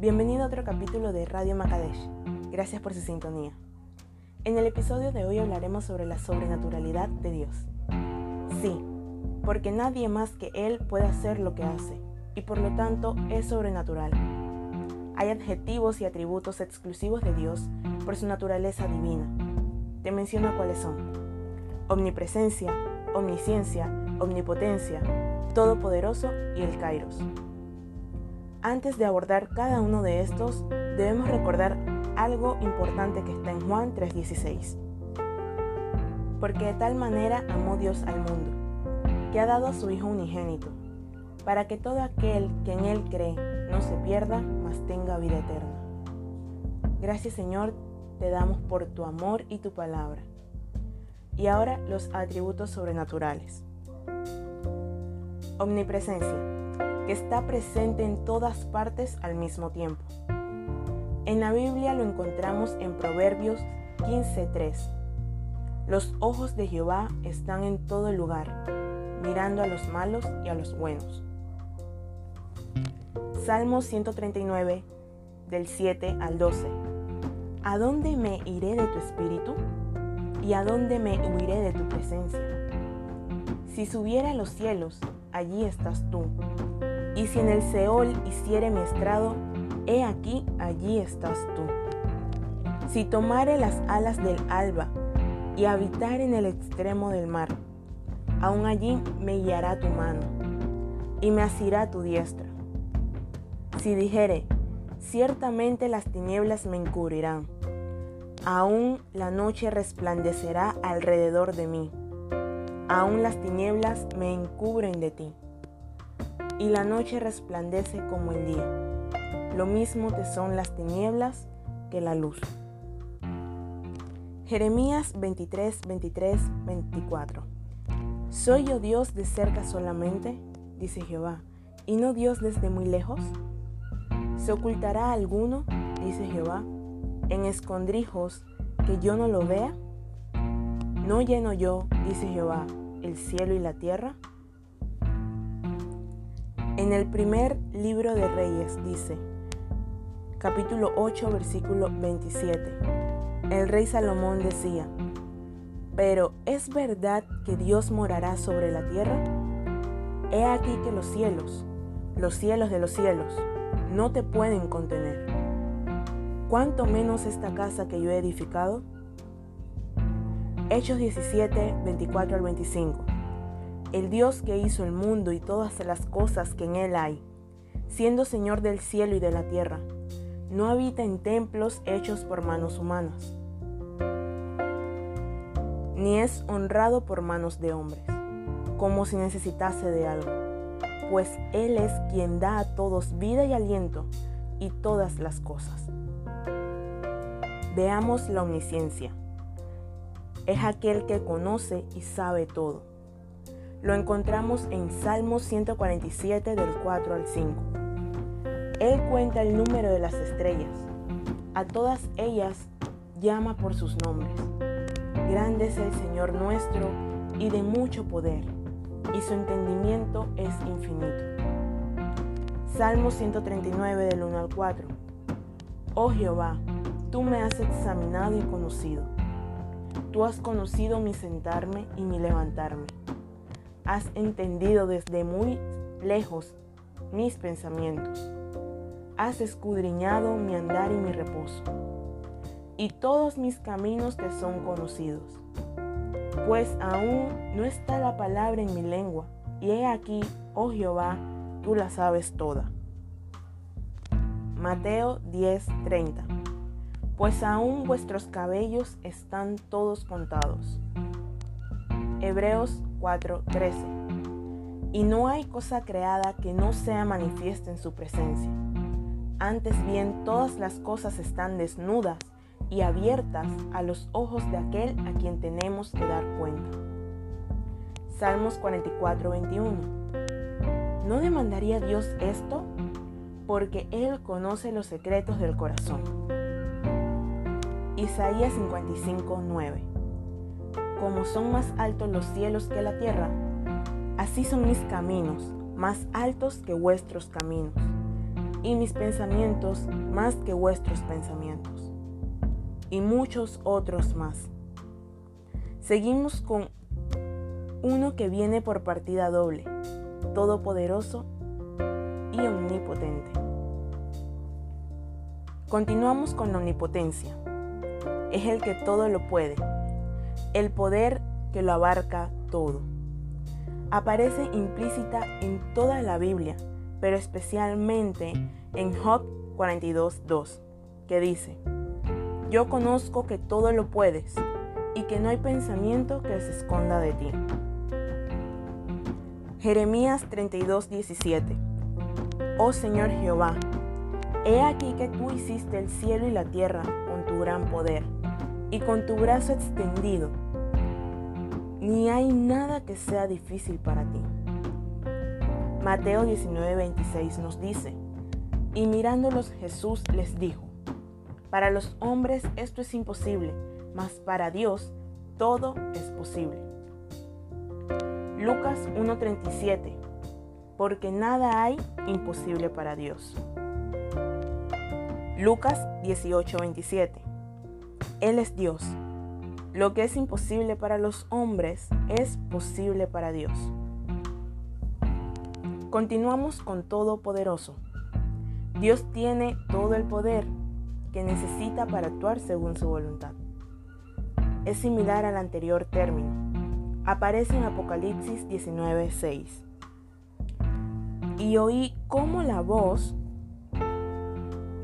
Bienvenido a otro capítulo de Radio Makadesh. Gracias por su sintonía. En el episodio de hoy hablaremos sobre la sobrenaturalidad de Dios. Sí, porque nadie más que Él puede hacer lo que hace, y por lo tanto es sobrenatural. Hay adjetivos y atributos exclusivos de Dios por su naturaleza divina. Te menciono cuáles son. Omnipresencia, omnisciencia, omnipotencia, todopoderoso y el Kairos. Antes de abordar cada uno de estos, debemos recordar algo importante que está en Juan 3:16. Porque de tal manera amó Dios al mundo, que ha dado a su Hijo unigénito, para que todo aquel que en Él cree no se pierda, mas tenga vida eterna. Gracias Señor, te damos por tu amor y tu palabra. Y ahora los atributos sobrenaturales. Omnipresencia, está presente en todas partes al mismo tiempo. En la Biblia lo encontramos en Proverbios 15:3. Los ojos de Jehová están en todo lugar, mirando a los malos y a los buenos. Salmo 139, del 7 al 12. ¿A dónde me iré de tu espíritu? ¿Y a dónde me huiré de tu presencia? Si subiera a los cielos, allí estás tú. Y si en el Seol hiciere mi estrado, he aquí, allí estás tú. Si tomare las alas del alba y habitar en el extremo del mar, aún allí me guiará tu mano y me asirá tu diestra. Si dijere, ciertamente las tinieblas me encubrirán. Aún la noche resplandecerá alrededor de mí. Aún las tinieblas me encubren de ti. Y la noche resplandece como el día. Lo mismo te son las tinieblas que la luz. Jeremías 23, 23, 24. ¿Soy yo Dios de cerca solamente? dice Jehová, y no Dios desde muy lejos. ¿Se ocultará alguno, dice Jehová, en escondrijos que yo no lo vea? ¿No lleno yo, dice Jehová, el cielo y la tierra? En el primer libro de Reyes dice, capítulo 8, versículo 27, el rey Salomón decía, pero ¿es verdad que Dios morará sobre la tierra? He aquí que los cielos, los cielos de los cielos, no te pueden contener. ¿Cuánto menos esta casa que yo he edificado? Hechos 17, 24 al 25. El Dios que hizo el mundo y todas las cosas que en él hay, siendo Señor del cielo y de la tierra, no habita en templos hechos por manos humanas, ni es honrado por manos de hombres, como si necesitase de algo pues Él es quien da a todos vida y aliento y todas las cosas. Veamos la omnisciencia. Es aquel que conoce y sabe todo. Lo encontramos en Salmos 147 del 4 al 5. Él cuenta el número de las estrellas. A todas ellas llama por sus nombres. Grande es el Señor nuestro y de mucho poder y su entendimiento es infinito. Salmo 139 del 1 al 4. Oh Jehová, tú me has examinado y conocido. Tú has conocido mi sentarme y mi levantarme. Has entendido desde muy lejos mis pensamientos. Has escudriñado mi andar y mi reposo. Y todos mis caminos te son conocidos pues aún no está la palabra en mi lengua, y he aquí, oh Jehová, tú la sabes toda. Mateo 10:30 Pues aún vuestros cabellos están todos contados. Hebreos 4:13 Y no hay cosa creada que no sea manifiesta en su presencia. Antes bien, todas las cosas están desnudas y abiertas a los ojos de aquel a quien tenemos que dar cuenta. Salmos 44, 21. ¿No demandaría Dios esto? Porque Él conoce los secretos del corazón. Isaías 55, 9. Como son más altos los cielos que la tierra, así son mis caminos, más altos que vuestros caminos, y mis pensamientos más que vuestros pensamientos, y muchos otros más. Seguimos con uno que viene por partida doble, todopoderoso y omnipotente. Continuamos con la omnipotencia. Es el que todo lo puede, el poder que lo abarca todo. Aparece implícita en toda la Biblia, pero especialmente en Job 42.2, que dice, Yo conozco que todo lo puedes y que no hay pensamiento que se esconda de ti. Jeremías 32:17 Oh Señor Jehová, he aquí que tú hiciste el cielo y la tierra con tu gran poder y con tu brazo extendido. Ni hay nada que sea difícil para ti. Mateo 19:26 nos dice, y mirándolos Jesús les dijo, para los hombres esto es imposible, mas para Dios todo es posible. Lucas 1.37 Porque nada hay imposible para Dios. Lucas 18.27 Él es Dios. Lo que es imposible para los hombres es posible para Dios. Continuamos con Todopoderoso. Dios tiene todo el poder que necesita para actuar según su voluntad. Es similar al anterior término aparece en Apocalipsis 19:6. Y oí como la voz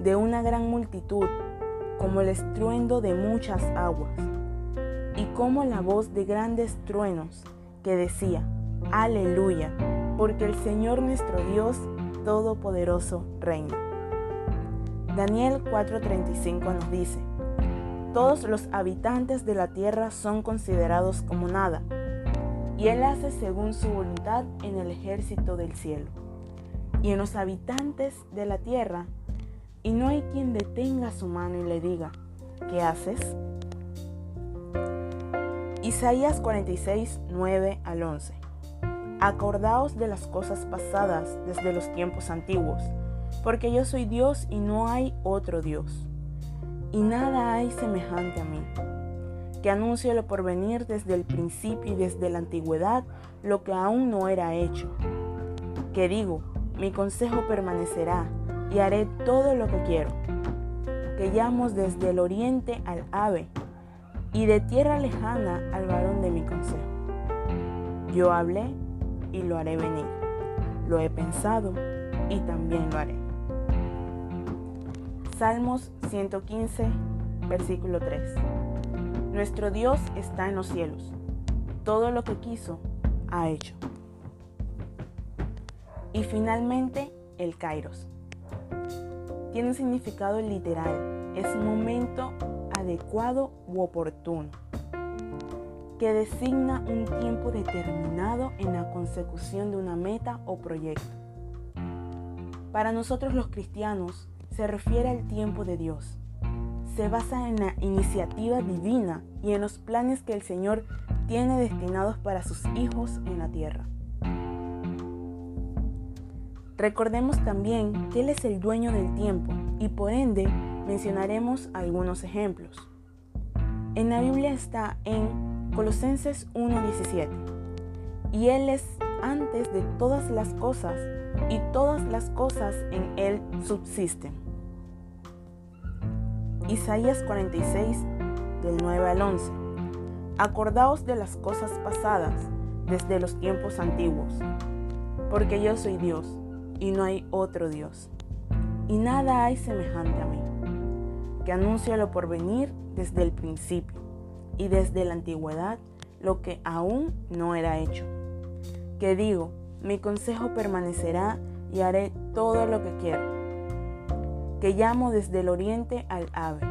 de una gran multitud, como el estruendo de muchas aguas, y como la voz de grandes truenos, que decía, Aleluya, porque el Señor nuestro Dios Todopoderoso reina. Daniel 4:35 nos dice, Todos los habitantes de la tierra son considerados como nada, y Él hace según su voluntad en el ejército del cielo y en los habitantes de la tierra, y no hay quien detenga su mano y le diga, ¿qué haces? Isaías 46, 9 al 11. Acordaos de las cosas pasadas desde los tiempos antiguos, porque yo soy Dios y no hay otro Dios, y nada hay semejante a mí que anuncio lo por venir desde el principio y desde la antigüedad lo que aún no era hecho. Que digo, mi consejo permanecerá y haré todo lo que quiero. Que llamo desde el oriente al ave y de tierra lejana al varón de mi consejo. Yo hablé y lo haré venir. Lo he pensado y también lo haré. Salmos 115, versículo 3. Nuestro Dios está en los cielos. Todo lo que quiso, ha hecho. Y finalmente, el kairos. Tiene un significado literal. Es momento adecuado u oportuno que designa un tiempo determinado en la consecución de una meta o proyecto. Para nosotros los cristianos se refiere al tiempo de Dios, se basa en la iniciativa divina y en los planes que el Señor tiene destinados para sus hijos en la tierra. Recordemos también que Él es el dueño del tiempo y por ende mencionaremos algunos ejemplos. En la Biblia está en Colosenses 1.17 y Él es antes de todas las cosas y todas las cosas en Él subsisten. Isaías 46, del 9 al 11. Acordaos de las cosas pasadas desde los tiempos antiguos, porque yo soy Dios y no hay otro Dios, y nada hay semejante a mí, que anuncio lo por venir desde el principio y desde la antigüedad lo que aún no era hecho. Que digo, mi consejo permanecerá y haré todo lo que quiero que llamo desde el oriente al ave,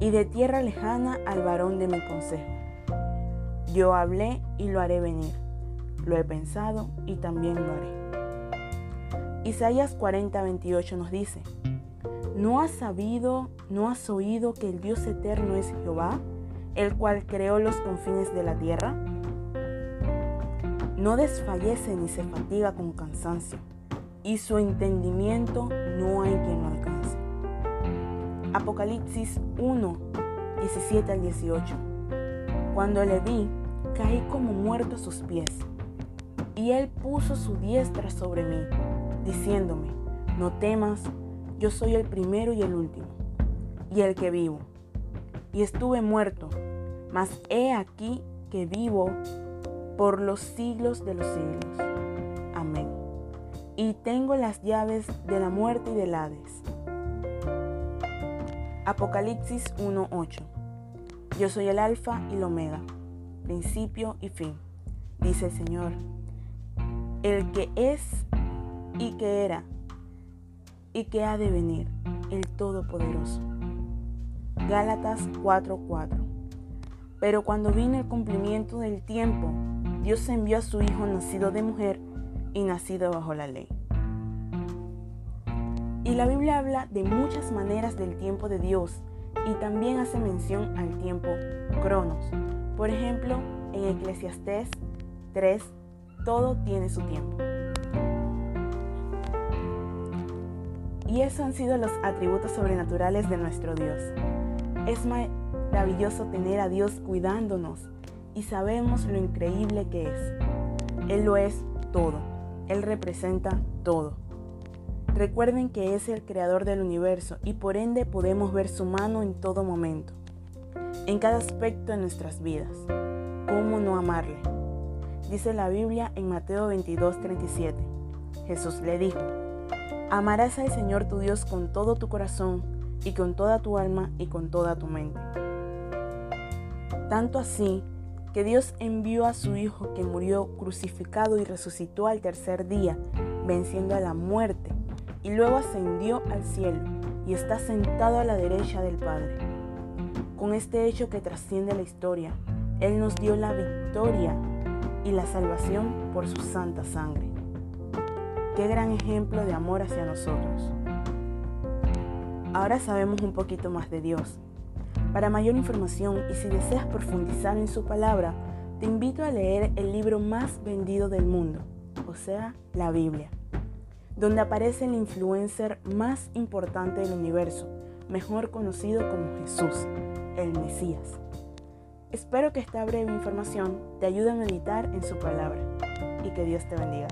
y de tierra lejana al varón de mi consejo. Yo hablé y lo haré venir, lo he pensado y también lo haré. Isaías 40, 28 nos dice, ¿no has sabido, no has oído que el Dios eterno es Jehová, el cual creó los confines de la tierra? No desfallece ni se fatiga con cansancio y su entendimiento no hay quien lo alcance. Apocalipsis 1, 17 al 18. Cuando le vi, caí como muerto a sus pies, y él puso su diestra sobre mí, diciéndome, no temas, yo soy el primero y el último, y el que vivo. Y estuve muerto, mas he aquí que vivo por los siglos de los siglos. Amén. Y tengo las llaves de la muerte y del Hades. Apocalipsis 1:8. Yo soy el alfa y el omega, principio y fin, dice el Señor, el que es y que era y que ha de venir, el Todopoderoso. Gálatas 4:4. Pero cuando vino el cumplimiento del tiempo, Dios envió a su Hijo nacido de mujer y nacido bajo la ley. Y la Biblia habla de muchas maneras del tiempo de Dios y también hace mención al tiempo cronos. Por ejemplo, en Eclesiastés 3, todo tiene su tiempo. Y esos han sido los atributos sobrenaturales de nuestro Dios. Es maravilloso tener a Dios cuidándonos y sabemos lo increíble que es. Él lo es todo. Él representa todo. Recuerden que es el creador del universo y por ende podemos ver su mano en todo momento, en cada aspecto de nuestras vidas. ¿Cómo no amarle? Dice la Biblia en Mateo 22, 37. Jesús le dijo, amarás al Señor tu Dios con todo tu corazón y con toda tu alma y con toda tu mente. Tanto así que Dios envió a su Hijo que murió crucificado y resucitó al tercer día, venciendo a la muerte, y luego ascendió al cielo y está sentado a la derecha del Padre. Con este hecho que trasciende la historia, Él nos dio la victoria y la salvación por su santa sangre. Qué gran ejemplo de amor hacia nosotros. Ahora sabemos un poquito más de Dios para mayor información y si deseas profundizar en su palabra, te invito a leer el libro más vendido del mundo, o sea, la Biblia, donde aparece el influencer más importante del universo, mejor conocido como Jesús, el Mesías. Espero que esta breve información te ayude a meditar en su palabra y que Dios te bendiga.